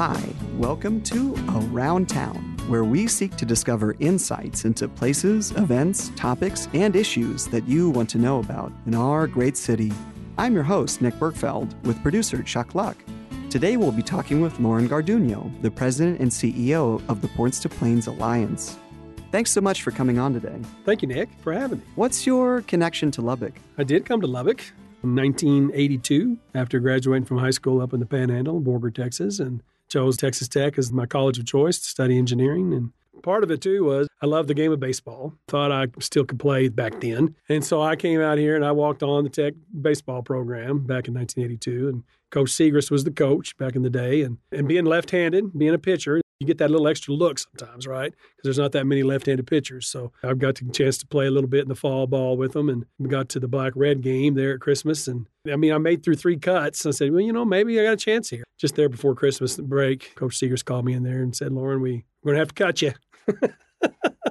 Hi, welcome to Around Town, where we seek to discover insights into places, events, topics, and issues that you want to know about in our great city. I'm your host, Nick Bergfeld, with producer Chuck Luck. Today we'll be talking with Lauren Garduno, the president and CEO of the Ports to Plains Alliance. Thanks so much for coming on today. Thank you, Nick, for having me. What's your connection to Lubbock? I did come to Lubbock in 1982 after graduating from high school up in the Panhandle, in Borger, Texas, and chose Texas Tech as my college of choice to study engineering. And part of it too was I loved the game of baseball. Thought I still could play back then. And so I came out here and I walked on the Tech baseball program back in 1982. And Coach Segrist was the coach back in the day. And, and being left handed, being a pitcher, you get that little extra look sometimes, right? Because there's not that many left-handed pitchers. So I've got the chance to play a little bit in the fall ball with them, and we got to the Black Red game there at Christmas, and I mean I made through three cuts. I said, well, you know, maybe I got a chance here. Just there before Christmas break, Coach Segrist called me in there and said, Lauren, we we're gonna have to cut you.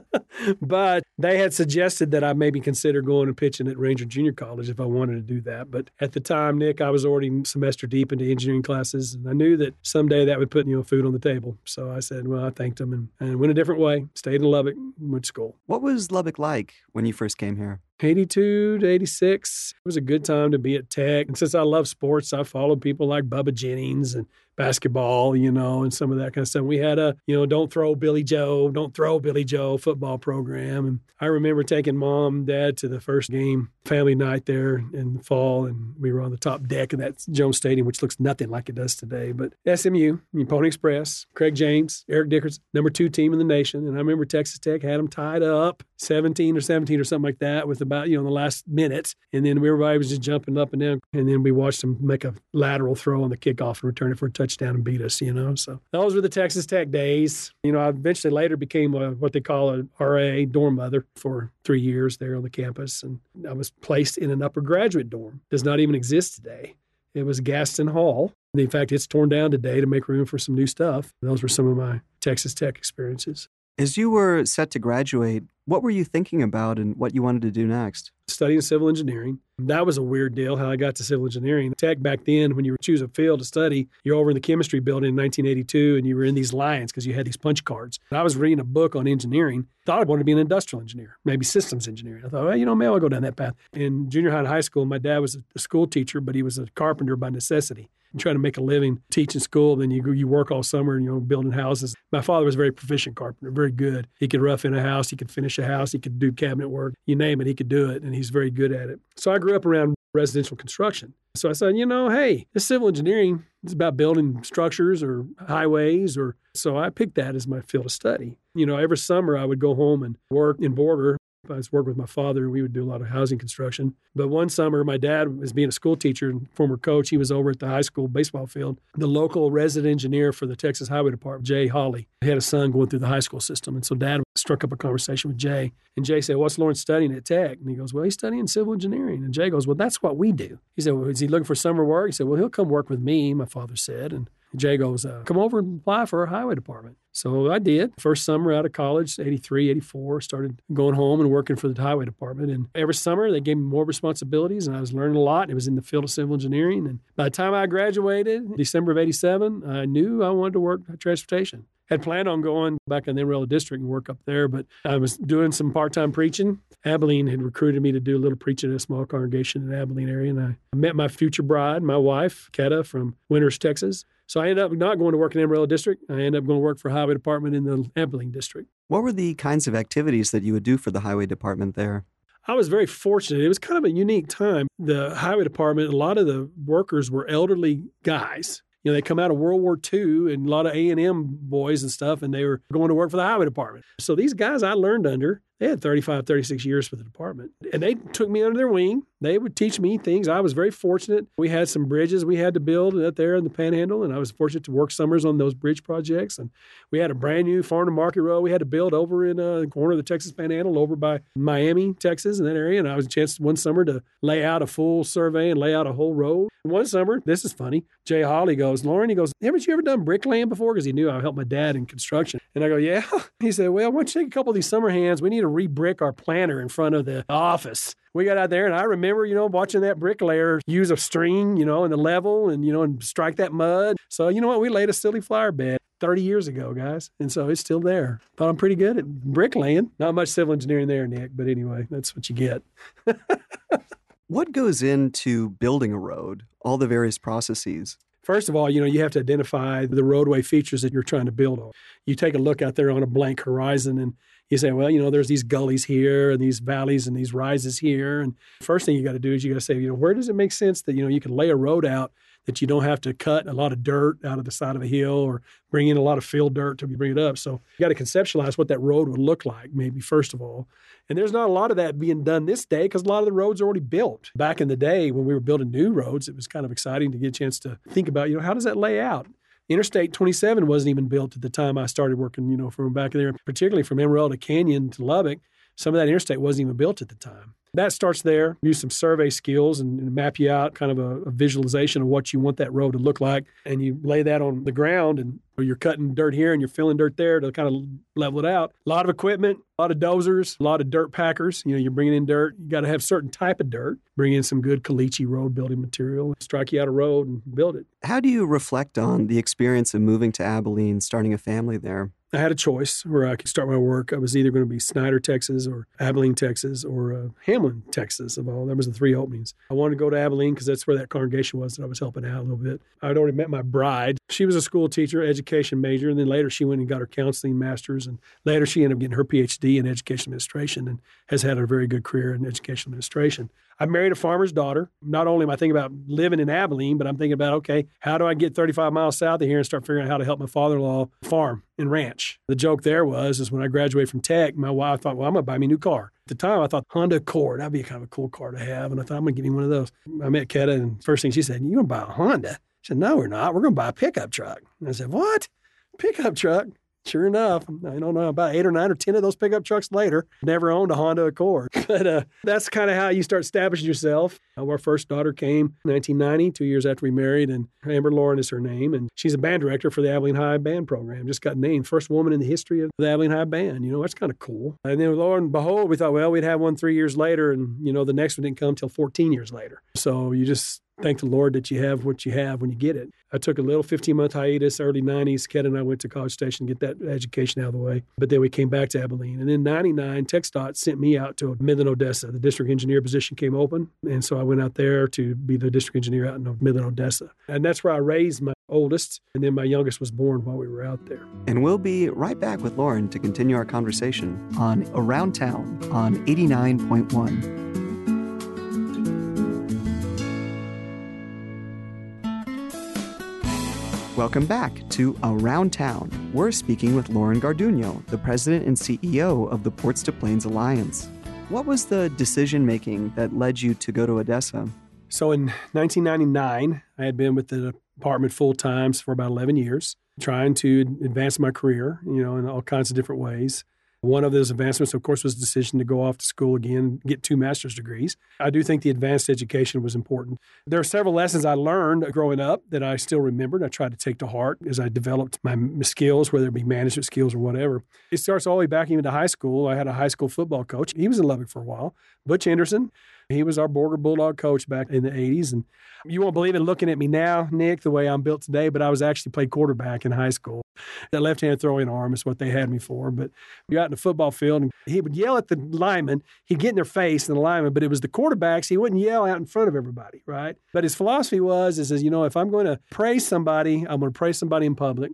but they had suggested that I maybe consider going and pitching at Ranger Junior College if I wanted to do that. But at the time, Nick, I was already semester deep into engineering classes, and I knew that someday that would put you know food on the table. So I said, well, I thanked them and, and went a different way. Stayed in Lubbock, went to school. What was Lubbock like when you first came here? 82 to 86. It was a good time to be at Tech. And since I love sports, I followed people like Bubba Jennings and basketball, you know, and some of that kind of stuff. We had a, you know, don't throw Billy Joe, don't throw Billy Joe football program. And I remember taking mom, dad to the first game, family night there in the fall. And we were on the top deck of that Jones Stadium, which looks nothing like it does today. But SMU, Pony Express, Craig James, Eric Dickerson, number two team in the nation. And I remember Texas Tech had them tied up 17 or 17 or something like that with about, you know, the last minute. And then everybody was just jumping up and down. And then we watched them make a lateral throw on the kickoff and return it for a touchdown and beat us, you know. So those were the Texas Tech days. You know, I eventually later became a, what they call a RA dorm mother for three years there on the campus. And I was placed in an upper graduate dorm. Does not even exist today. It was Gaston Hall. In fact, it's torn down today to make room for some new stuff. Those were some of my Texas Tech experiences. As you were set to graduate, what were you thinking about and what you wanted to do next? Studying civil engineering. That was a weird deal how I got to civil engineering. Tech back then, when you choose a field to study, you're over in the chemistry building in 1982 and you were in these lines because you had these punch cards. I was reading a book on engineering. Thought I wanted to be an industrial engineer, maybe systems engineer. I thought, well, you know, maybe I'll go down that path. In junior high and high school, my dad was a school teacher, but he was a carpenter by necessity trying to make a living teaching school. Then you you work all summer, and you know, building houses. My father was a very proficient carpenter, very good. He could rough in a house, he could finish a house, he could do cabinet work, you name it, he could do it, and he's very good at it. So I grew up around residential construction. So I said, you know, hey, this civil engineering is about building structures or highways or so I picked that as my field of study. You know, every summer I would go home and work in Borger I was working with my father, and we would do a lot of housing construction. But one summer, my dad was being a school teacher and former coach. He was over at the high school baseball field. The local resident engineer for the Texas Highway Department, Jay Hawley, had a son going through the high school system. And so dad struck up a conversation with Jay. And Jay said, What's Lawrence studying at Tech? And he goes, Well, he's studying civil engineering. And Jay goes, Well, that's what we do. He said, Well, is he looking for summer work? He said, Well, he'll come work with me, my father said. And Jay goes, uh, Come over and apply for our highway department. So I did. First summer out of college, 83, 84, started going home and working for the highway department. And every summer they gave me more responsibilities and I was learning a lot. It was in the field of civil engineering. And by the time I graduated, December of 87, I knew I wanted to work transportation. Had planned on going back in the Amarillo district and work up there, but I was doing some part time preaching. Abilene had recruited me to do a little preaching in a small congregation in the Abilene area. And I met my future bride, my wife, Ketta from Winters, Texas. So I ended up not going to work in Amarillo District. I ended up going to work for Highway Department in the Abilene District. What were the kinds of activities that you would do for the Highway Department there? I was very fortunate. It was kind of a unique time. The Highway Department, a lot of the workers were elderly guys. You know, they come out of World War II and a lot of A&M boys and stuff, and they were going to work for the Highway Department. So these guys I learned under, they had 35, 36 years for the department. And they took me under their wing. They would teach me things. I was very fortunate. We had some bridges we had to build up there in the panhandle, and I was fortunate to work summers on those bridge projects. And we had a brand new farm to market road we had to build over in uh, the corner of the Texas panhandle over by Miami, Texas, in that area. And I was a chance one summer to lay out a full survey and lay out a whole road. And one summer, this is funny, Jay Hawley goes, Lauren, he goes, haven't you ever done bricklaying before? Because he knew I helped my dad in construction. And I go, yeah. He said, well, why don't you take a couple of these summer hands? We need a re-brick our planter in front of the office. We got out there, and I remember, you know, watching that bricklayer use a string, you know, and the level, and you know, and strike that mud. So you know what? We laid a silly flower bed 30 years ago, guys, and so it's still there. Thought I'm pretty good at bricklaying. Not much civil engineering there, Nick, but anyway, that's what you get. what goes into building a road? All the various processes. First of all, you know, you have to identify the roadway features that you're trying to build on. You take a look out there on a blank horizon and you say, well, you know, there's these gullies here and these valleys and these rises here. And first thing you got to do is you got to say, you know, where does it make sense that, you know, you can lay a road out that you don't have to cut a lot of dirt out of the side of a hill or bring in a lot of field dirt to bring it up. So you got to conceptualize what that road would look like, maybe first of all. And there's not a lot of that being done this day because a lot of the roads are already built. Back in the day when we were building new roads, it was kind of exciting to get a chance to think about, you know, how does that lay out? Interstate 27 wasn't even built at the time I started working, you know, from back there, particularly from Amarillo to Canyon to Lubbock. Some of that interstate wasn't even built at the time. That starts there. Use some survey skills and, and map you out kind of a, a, visualization of what you want that road to look like. And you lay that on the ground and you're cutting dirt here and you're filling dirt there to kind of level it out. A lot of equipment, a lot of dozers, a lot of dirt packers. You know, you're bringing in dirt. You got to have certain type of dirt. Bring in some good caliche road building material, strike you out a road and build it. How do you reflect on the experience of moving to Abilene, starting a family there? I had a choice where I could start my work. I was either going to be Snyder, Texas, or Abilene, Texas, or uh, Hamlin, Texas. Of all, there was the three openings. I wanted to go to Abilene because that's where that congregation was that I was helping out a little bit. I'd already met my bride. She was a school teacher, education major, and then later she went and got her counseling master's, and later she ended up getting her PhD in education administration and has had a very good career in education administration. I married a farmer's daughter. Not only am I thinking about living in Abilene, but I'm thinking about, okay, how do I get 35 miles south of here and start figuring out how to help my father-in-law farm and ranch? The joke there was, is when I graduated from tech, my wife thought, well, I'm going to buy me a new car. At the time, I thought Honda Accord, that'd be kind of a cool car to have. And I thought, I'm going to give me one of those. I met Keta, and first thing she said, you're going to buy a Honda? Said, no, we're not. We're going to buy a pickup truck. And I said, what? Pickup truck? Sure enough, I don't know about eight or nine or ten of those pickup trucks later. Never owned a Honda Accord, but uh, that's kind of how you start establishing yourself. Our first daughter came 1990, two years after we married, and Amber Lauren is her name, and she's a band director for the Abilene High Band program. Just got named first woman in the history of the Abilene High Band. You know, that's kind of cool. And then lo and behold, we thought, well, we'd have one three years later, and you know, the next one didn't come till 14 years later. So you just thank the Lord that you have what you have when you get it. I took a little 15 month hiatus, early 90s. Ken and I went to College Station to get that education out of the way. But then we came back to Abilene. And in 99, TxDOT sent me out to Midland, Odessa. The district engineer position came open. And so I went out there to be the district engineer out in Midland, Odessa. And that's where I raised my oldest. And then my youngest was born while we were out there. And we'll be right back with Lauren to continue our conversation on Around Town on 89.1. Welcome back to Around Town. We're speaking with Lauren Garduno, the president and CEO of the Ports to Plains Alliance. What was the decision making that led you to go to Odessa? So in 1999, I had been with the department full time for about 11 years, trying to advance my career, you know, in all kinds of different ways. One of those advancements, of course, was the decision to go off to school again, get two master's degrees. I do think the advanced education was important. There are several lessons I learned growing up that I still remembered. I tried to take to heart as I developed my skills, whether it be management skills or whatever. It starts all the way back even to high school. I had a high school football coach. He was in Lubbock for a while, Butch Anderson. He was our Borger Bulldog coach back in the 80s. And you won't believe it looking at me now, Nick, the way I'm built today, but I was actually played quarterback in high school. That left hand throwing arm is what they had me for. But you out in the football field and he would yell at the linemen. He'd get in their face and the lineman, but it was the quarterbacks. He wouldn't yell out in front of everybody, right? But his philosophy was, is, is you know, if I'm going to praise somebody, I'm going to praise somebody in public.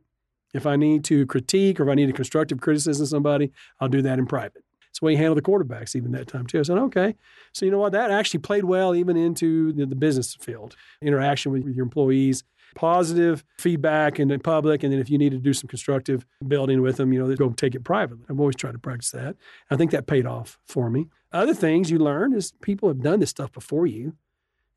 If I need to critique or if I need a constructive criticism somebody, I'll do that in private. That's the way he handled the quarterbacks even that time too. I said, okay. So you know what? That actually played well even into the, the business field, interaction with, with your employees, positive feedback in the public, and then if you need to do some constructive building with them, you know, go take it privately. I've always tried to practice that. I think that paid off for me. Other things you learn is people have done this stuff before you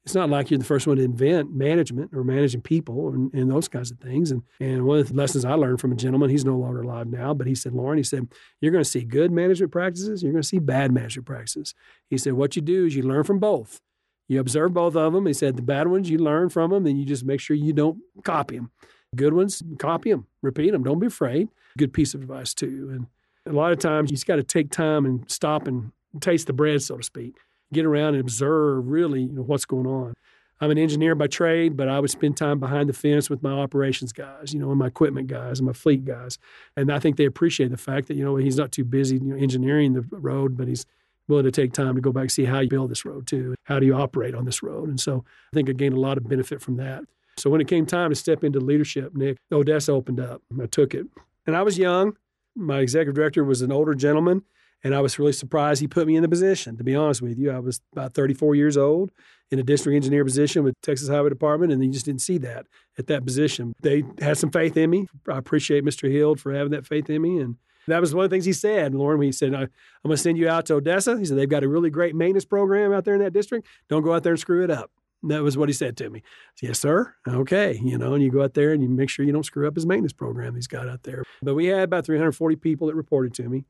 it's not like you're the first one to invent management or managing people and, and, those kinds of things. And, and one of the lessons I learned from a gentleman, he's no longer alive now, but he said, Lauren, he said, you're going to see good management practices, you're going to see bad management practices. He said, what you do is you learn from both. You observe both of them. He said, the bad ones, you learn from them, and you just make sure you don't copy them. Good ones, copy them, repeat them. Don't be afraid. Good piece of advice, too. And A lot of times you just got to take time and stop and taste the bread, so to speak. Get around and observe really you know, what's going on. I'm an engineer by trade, but I would spend time behind the fence with my operations guys, you know, and my equipment guys and my fleet guys. And I think they appreciate the fact that, you know, he's not too busy you know, engineering the road, but he's willing to take time to go back and see how you build this road too. How do you operate on this road? And so I think I gained a lot of benefit from that. So when it came time to step into leadership, Nick, Odessa opened up. I took it. And I was young. My executive director was an older gentleman. And I was really surprised he put me in the position, to be honest with you. I was about 34 years old in a district engineer position with Texas Highway Department, and you just didn't see that at that position. They had some faith in me. I appreciate Mr. Heald for having that faith in me. And that was one of the things he said, Lauren, he said, I'm going to send you out to Odessa. He said, they've got a really great maintenance program out there in that district. Don't go out there and screw it up. That was what he said to me. Said, yes, sir. Okay. You know, and you go out there and you make sure you don't screw up his maintenance program he's got out there. But we had about 340 people that reported to me.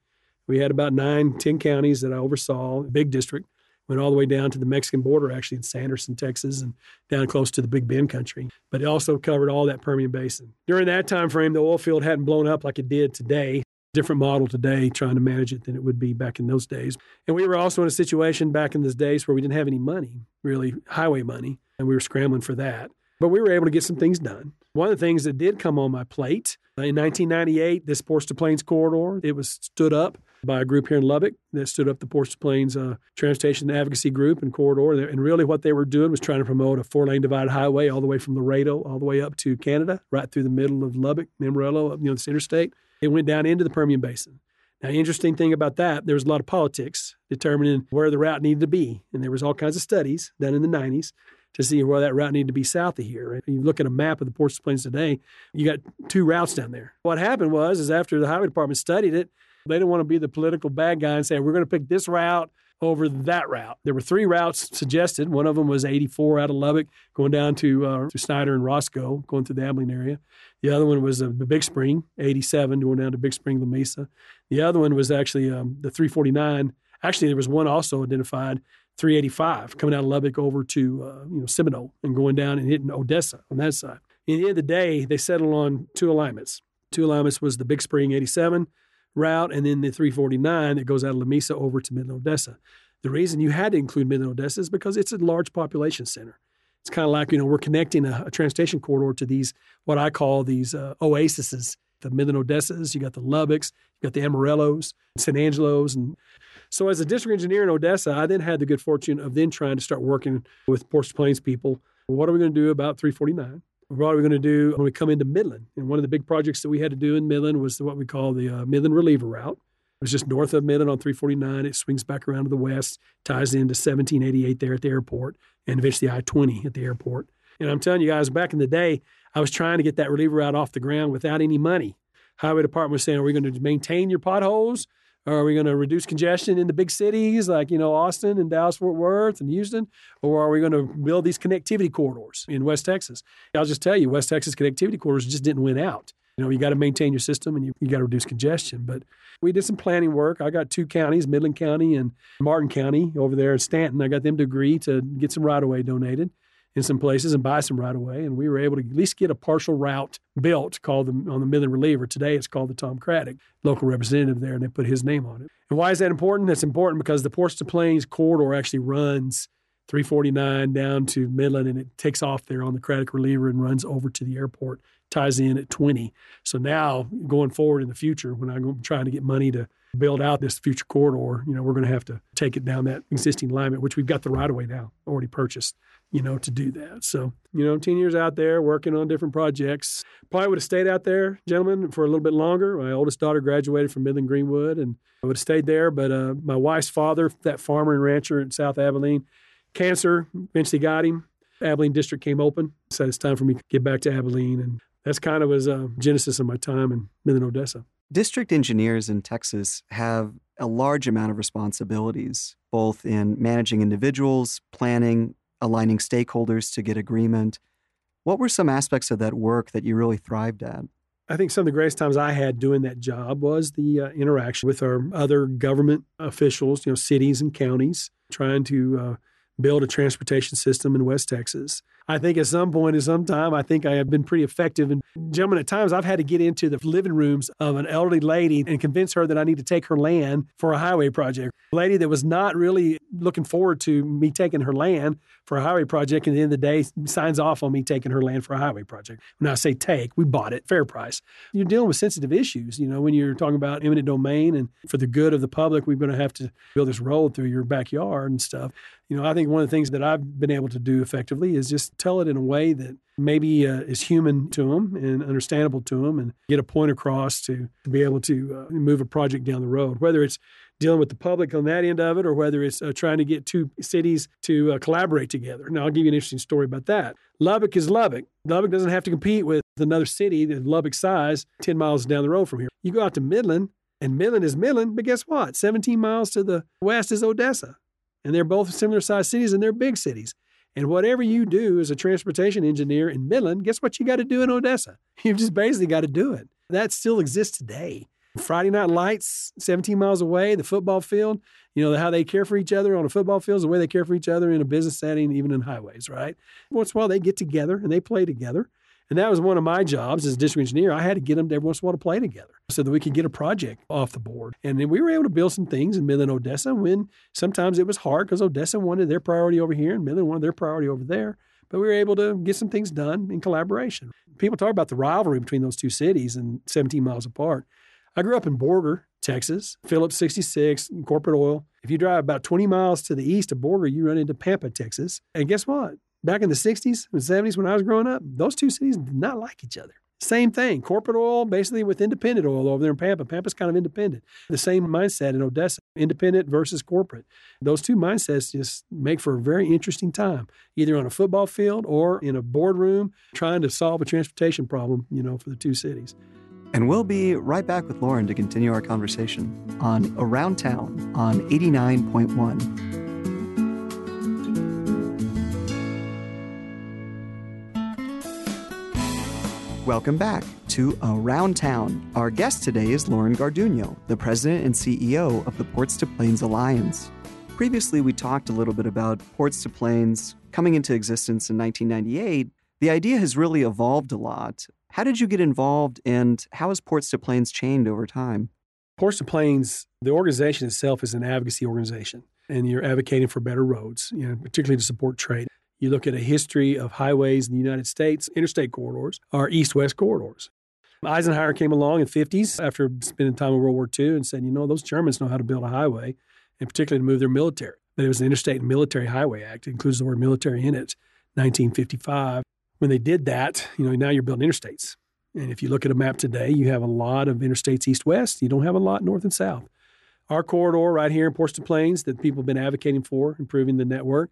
We had about nine, ten counties that I oversaw, big district. Went all the way down to the Mexican border, actually in Sanderson, Texas, and down close to the Big Bend country. But it also covered all that Permian Basin. During that time frame, the oil field hadn't blown up like it did today different model today trying to manage it than it would be back in those days. And we were also in a situation back in those days where we didn't have any money, really highway money, and we were scrambling for that. But we were able to get some things done. One of the things that did come on my plate in 1998, this Ports to Plains corridor, it was stood up by a group here in Lubbock that stood up the Ports to Plains uh, Transportation Advocacy Group and Corridor. And really, what they were doing was trying to promote a four lane divided highway all the way from Laredo all the way up to Canada, right through the middle of Lubbock, Amarillo, you know, this interstate. It went down into the Permian Basin. Now, interesting thing about that, there was a lot of politics determining where the route needed to be. And there was all kinds of studies done in the 90s to see where that route needed to be south of here. If you look at a map of the Ports to Plains today, you got two routes down there. What happened was, is after the highway department studied it, they didn't want to be the political bad guy and say, we're going to pick this route over that route. There were three routes suggested. One of them was 84 out of Lubbock, going down to, uh, to Snyder and Roscoe, going through the Abilene area. The other one was uh, the Big Spring, 87, going down to Big Spring, Lamesa. The other one was actually um, the 349. Actually, there was one also identified, 385, coming out of Lubbock over to uh, you know Seminole and going down and hitting Odessa on that side. In the end of the day, they settled on two alignments. Two alignments was the Big Spring 87 route and then the 349 that goes out of Lamesa over to Midland, Odessa. The reason you had to include Midland, Odessa is because it's a large population center. It's kind of like, you know, we're connecting a, a transportation corridor to these, what I call these uh, oases, the Midland Odessas, you got the Lubbocks, you got the Amarillos, San Angelos. And so as a district engineer in Odessa, I then had the good fortune of then trying to start working with Ports Plains people. What are we going to do about 349? What are we going to do when we come into Midland? And one of the big projects that we had to do in Midland was what we call the uh, Midland Reliever Route. It was just north of Midland on 349. It swings back around to the west, ties into 1788 there at the airport, and eventually I 20 at the airport. And I'm telling you guys, back in the day, I was trying to get that reliever route off the ground without any money. Highway Department was saying, Are we going to maintain your potholes? Are we going to reduce congestion in the big cities like, you know, Austin and Dallas, Fort Worth and Houston? Or are we going to build these connectivity corridors in West Texas? I'll just tell you, West Texas connectivity corridors just didn't win out. You know, you got to maintain your system and you, you got to reduce congestion. But we did some planning work. I got two counties, Midland County and Martin County over there in Stanton. I got them to agree to get some right of way donated in some places and buy some right away. And we were able to at least get a partial route built called the, on the Midland Reliever. Today it's called the Tom Craddick, local representative there, and they put his name on it. And why is that important? That's important because the Ports to Plains corridor actually runs 349 down to Midland and it takes off there on the Craddock Reliever and runs over to the airport, ties in at 20. So now going forward in the future, when I'm trying to get money to build out this future corridor, you know, we're going to have to take it down that existing alignment, which we've got the right of way now already purchased you know, to do that. So, you know, 10 years out there working on different projects. Probably would have stayed out there, gentlemen, for a little bit longer. My oldest daughter graduated from Midland Greenwood and I would have stayed there. But uh, my wife's father, that farmer and rancher in South Abilene, cancer eventually got him. Abilene district came open. Said it's time for me to get back to Abilene. And that's kind of was a genesis of my time in Midland, Odessa. District engineers in Texas have a large amount of responsibilities, both in managing individuals, planning, aligning stakeholders to get agreement. What were some aspects of that work that you really thrived at? I think some of the greatest times I had doing that job was the uh, interaction with our other government officials, you know, cities and counties, trying to uh, build a transportation system in West Texas. I think at some point in some time, I think I have been pretty effective. And gentlemen, at times I've had to get into the living rooms of an elderly lady and convince her that I need to take her land for a highway project. A lady that was not really looking forward to me taking her land for a highway project. And at the end of the day, signs off on me taking her land for a highway project. When I say take, we bought it, fair price. You're dealing with sensitive issues, you know, when you're talking about eminent domain and for the good of the public, we're going to have to build this road through your backyard and stuff. You know, I think one of the things that I've been able to do effectively is just tell it in a way that maybe uh, is human to them and understandable to them and get a point across to, be able to uh, move a project down the road, whether it's dealing with the public on that end of it or whether it's uh, trying to get two cities to uh, collaborate together. Now, I'll give you an interesting story about that. Lubbock is Lubbock. Lubbock doesn't have to compete with another city the Lubbock size 10 miles down the road from here. You go out to Midland, and Midland is Midland, but guess what? 17 miles to the west is Odessa. And they're both similar sized cities and they're big cities. And whatever you do as a transportation engineer in Midland, guess what you got to do in Odessa? You've just basically got to do it. That still exists today. Friday night lights, 17 miles away, the football field, you know, how they care for each other on a football field is the way they care for each other in a business setting, even in highways, right? Once in a while they get together and they play together. And that was one of my jobs as a district engineer. I had to get them to every once in a while to play together so that we could get a project off the board. And then we were able to build some things in Midland, Odessa, when sometimes it was hard because Odessa wanted their priority over here and Midland wanted their priority over there. But we were able to get some things done in collaboration. People talk about the rivalry between those two cities and 17 miles apart. I grew up in Borger, Texas, Phillips 66, corporate oil. If you drive about 20 miles to the east of Borger, you run into Pampa, Texas. And guess what? Back in the 60s and 70s when I was growing up, those two cities did not like each other. Same thing, corporate oil basically with independent oil over there in Pampa. Pampa's kind of independent. The same mindset in Odessa, independent versus corporate. Those two mindsets just make for a very interesting time, either on a football field or in a boardroom trying to solve a transportation problem, you know, for the two cities. And we'll be right back with Lauren to continue our conversation on Around Town on 89.1. Welcome back to Around Town. Our guest today is Lauren Garduno, the president and CEO of the Ports to Plains Alliance. Previously, we talked a little bit about Ports to Plains coming into existence in 1998. The idea has really evolved a lot. How did you get involved, and how has Ports to Plains changed over time? Ports to Plains, the organization itself is an advocacy organization, and you're advocating for better roads, you know, particularly to support trade. You look at a history of highways in the United States, interstate corridors are east west corridors. Eisenhower came along in the 50s after spending time in World War II and said, you know, those Germans know how to build a highway, and particularly to move their military. But it was the Interstate Military Highway Act. It includes the word military in it, 1955. When they did that, you know, now you're building interstates. And if you look at a map today, you have a lot of interstates east west. You don't have a lot north and south. Our corridor right here in Ports to Plains that people have been advocating for, improving the network,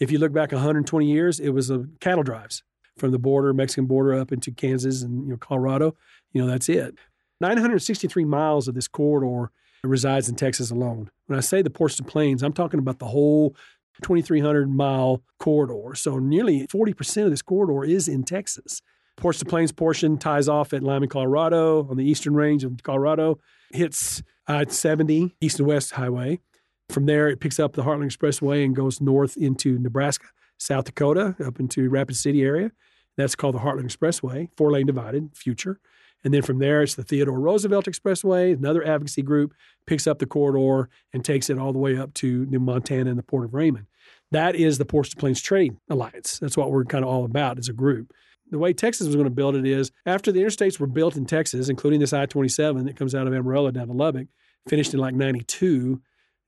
if you look back 120 years, it was the cattle drives from the border, Mexican border up into Kansas and you know Colorado. You know that's it. 963 miles of this corridor resides in Texas alone. When I say the ports to plains, I'm talking about the whole 2,300 mile corridor. So nearly 40% of this corridor is in Texas. Ports to Plains portion ties off at Limon, Colorado, on the eastern range of Colorado, hits I 70 east and west highway, from there, it picks up the Heartland Expressway and goes north into Nebraska, South Dakota, up into Rapid City area. That's called the Heartland Expressway, four lane divided, future. And then from there, it's the Theodore Roosevelt Expressway, another advocacy group, picks up the corridor and takes it all the way up to New Montana and the Port of Raymond. That is the Ports to Plains Trade Alliance. That's what we're kind of all about as a group. The way Texas was going to build it is after the interstates were built in Texas, including this I 27 that comes out of Amarillo down to Lubbock, finished in like 92,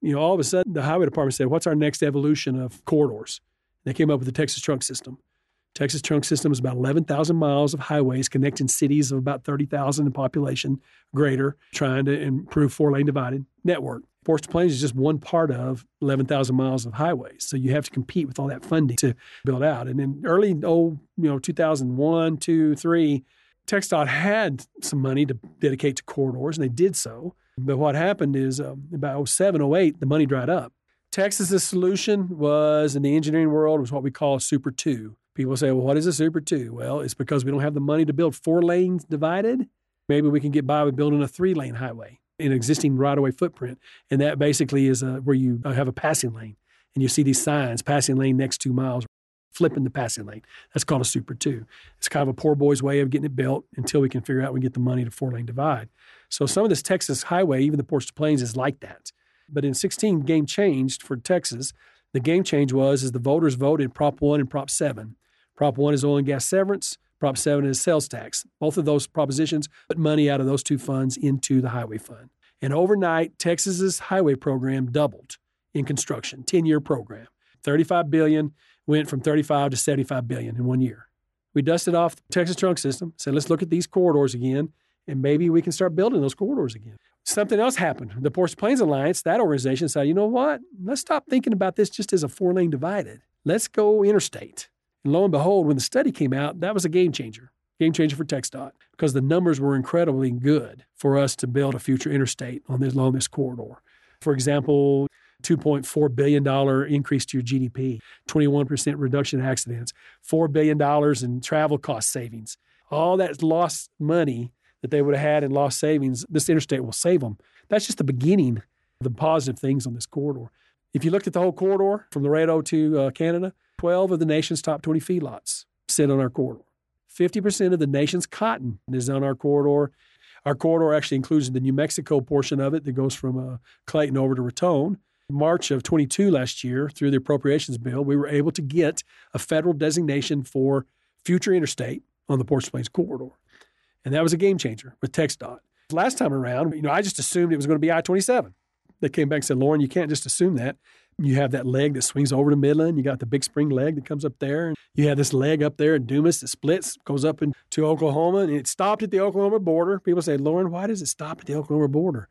you know, all of a sudden the highway department said, what's our next evolution of corridors? They came up with the Texas Trunk System. Texas Trunk System is about 11,000 miles of highways connecting cities of about 30,000 in population, greater, trying to improve four lane divided network. Ports to Plains is just one part of 11,000 miles of highways. So you have to compete with all that funding to build out. And in early, oh, you know, 2001, 2, 3, TxDOT had some money to dedicate to corridors, and they did so. But what happened is um, about 07, 08, the money dried up. Texas's solution was in the engineering world was what we call Super 2. People say, well, what is a Super 2? Well, it's because we don't have the money to build four lanes divided. Maybe we can get by with building a three lane highway in existing right of way footprint. And that basically is a, where you have a passing lane and you see these signs passing lane next two miles. Flipping the passing lane. That's called a Super 2. It's kind of a poor boy's way of getting it built until we can figure out we get the money to four lane divide. So some of this Texas highway, even the Ports to Plains, is like that. But in 16, game changed for Texas. The game change was is the voters voted Prop 1 and Prop 7. Prop 1 is oil and gas severance. Prop 7 is sales tax. Both of those propositions put money out of those two funds into the highway fund. And overnight, Texas's highway program doubled in construction, 10-year program. 35 billion went from 35 to 75 billion in one year. We dusted off the Texas trunk system, said let's look at these corridors again, and maybe we can start building those corridors again. Something else happened. The Ports Plains Alliance, that organization said, you know what? Let's stop thinking about this just as a four lane divided. Let's go interstate. And lo and behold, when the study came out, that was a game changer, game changer for TxDOT because the numbers were incredibly good for us to build a future interstate on this along this corridor. For example, $2.4 billion increase to your GDP, 21% reduction in accidents, $4 billion in travel cost savings. All that lost money that they would have had in lost savings, this interstate will save them. That's just the beginning of the positive things on this corridor. If you looked at the whole corridor from Laredo to uh, Canada, 12 of the nation's top 20 feedlots sit on our corridor. 50% of the nation's cotton is on our corridor. Our corridor actually includes the New Mexico portion of it that goes from uh, Clayton over to Raton. March of 22 last year, through the appropriations bill, we were able to get a federal designation for future interstate on the Ports Plains corridor. And that was a game changer with TxDOT. Last time around, you know, I just assumed it was going to be I 27. They came back and said, Lauren, you can't just assume that. You have that leg that swings over to Midland. You got the big spring leg that comes up there. And you have this leg up there in Dumas that splits, goes up into Oklahoma, and it stopped at the Oklahoma border. People say, Lauren, why does it stop at the Oklahoma border?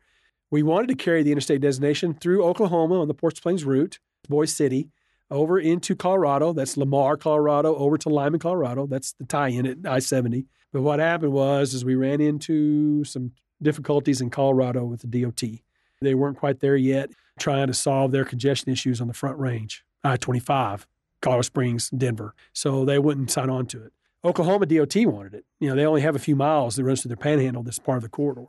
We wanted to carry the interstate designation through Oklahoma on the Ports Plains route, Boise City, over into Colorado. That's Lamar, Colorado, over to Limon, Colorado. That's the tie-in at I-70. But what happened was, is we ran into some difficulties in Colorado with the DOT. They weren't quite there yet trying to solve their congestion issues on the front range, I 25, Colorado Springs, Denver. So they wouldn't sign on to it. Oklahoma DOT wanted it. You know, they only have a few miles that runs through their panhandle that's part of the corridor.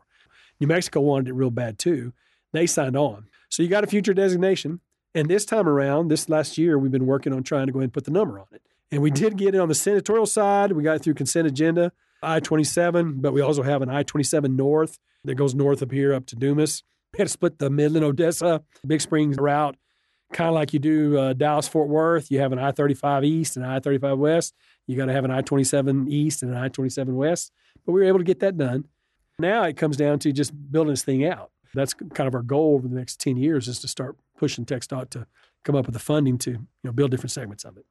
New Mexico wanted it real bad too. They signed on. So you got a future designation. And this time around, this last year, we've been working on trying to go ahead and put the number on it. And we did get it on the senatorial side. We got it through consent agenda, I 27, but we also have an I 27 north that goes north up here up to Dumas. We had to split the Midland, Odessa, Big Springs route, kind of like you do uh, Dallas, Fort Worth. You have an I 35 East and I 35 West. You got to have an I 27 East and an I 27 West. But we were able to get that done. Now it comes down to just building this thing out. That's kind of our goal over the next 10 years is to start pushing TxDOT to come up with the funding to you know, build different segments of it.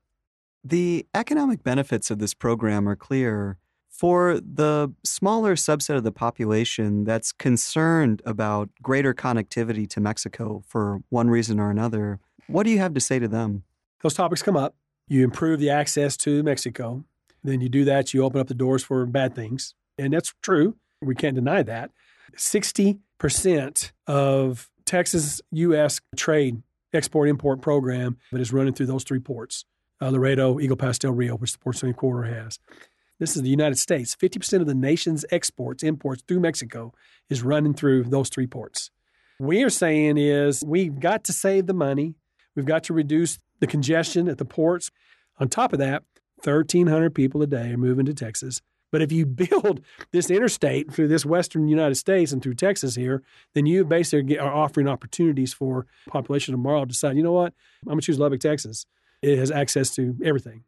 The economic benefits of this program are clear. For the smaller subset of the population that's concerned about greater connectivity to Mexico for one reason or another, what do you have to say to them? Those topics come up. You improve the access to Mexico. Then you do that, you open up the doors for bad things. And that's true. We can't deny that. 60% of Texas U.S. trade export import program that is running through those three ports uh, Laredo, Eagle Pass, Del Rio, which the Port City Corridor has. This is the United States. 50% of the nation's exports, imports through Mexico is running through those three ports. We are saying is we've got to save the money. We've got to reduce the congestion at the ports. On top of that, 1,300 people a day are moving to Texas. But if you build this interstate through this western United States and through Texas here, then you basically are offering opportunities for population tomorrow to decide, you know what, I'm going to choose Lubbock, Texas. It has access to everything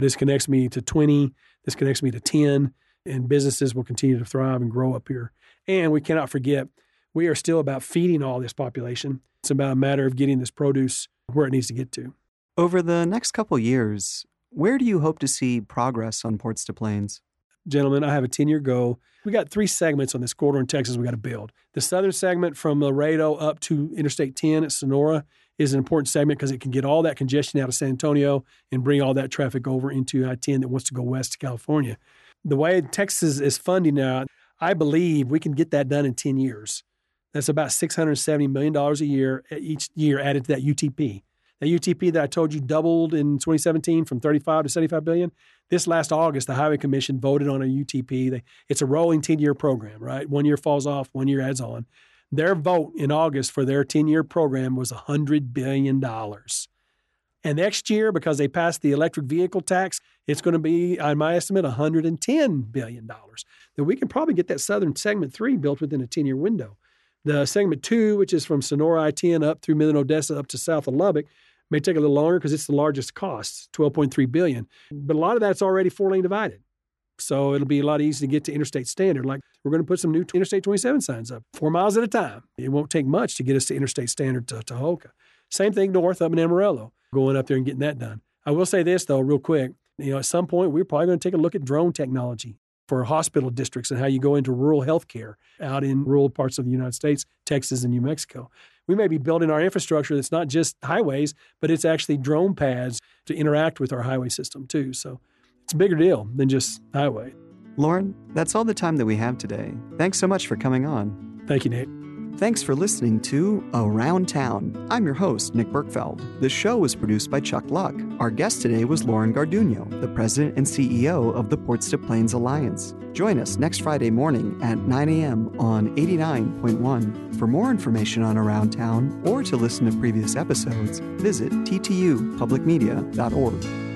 but this connects me to 20, this connects me to 10, and businesses will continue to thrive and grow up here. And we cannot forget, we are still about feeding all this population. It's about a matter of getting this produce where it needs to get to. Over the next couple years, where do you hope to see progress on Ports to Plains? Gentlemen, I have a 10 year goal. We got three segments on this corridor in Texas we got to build. The southern segment from Laredo up to Interstate 10 at Sonora is an important segment because it can get all that congestion out of San Antonio and bring all that traffic over into I 10 that wants to go west to California. The way Texas is funding now, I believe we can get that done in 10 years. That's about $670 million a year eh, each year added to that UTP. That UTP that I told you doubled in 2017 from 35 to 75 billion. This last August, the Highway Commission voted on a UTP. it's a rolling 10 year program, right? One year falls off, one year adds on. Their vote in August for their 10 year program was $100 billion. And next year, because they passed the electric vehicle tax, it's going to be, on my estimate, $110 billion. Then we can probably get that southern segment three built within a 10 year window. The segment two, which is from Sonora I 10 up through Midland Odessa up to south of Lubbock, may take a little longer because it's the largest cost, 12.3 billion. But a lot of that's already four lane divided. So it'll be a lot easier to get to interstate standard. Like we're going to put some new Interstate 27 signs up, four miles at a time. It won't take much to get us to interstate standard to Tahoka. Same thing north up in Amarillo, going up there and getting that done. I will say this though, real quick. You know, at some point we're probably going to take a look at drone technology for hospital districts and how you go into rural healthcare out in rural parts of the United States, Texas and New Mexico. We may be building our infrastructure that's not just highways, but it's actually drone pads to interact with our highway system too. So it's a bigger deal than just highway. Lauren, that's all the time that we have today. Thanks so much for coming on. Thank you, Nick. Thanks for listening to Around Town. I'm your host, Nick Berkfeld. The show was produced by Chuck Luck. Our guest today was Lauren Garduno, the president and CEO of the Ports to Plains Alliance. Join us next Friday morning at 9 a.m. on 89.1. For more information on Around Town or to listen to previous episodes, visit ttupublicmedia.org.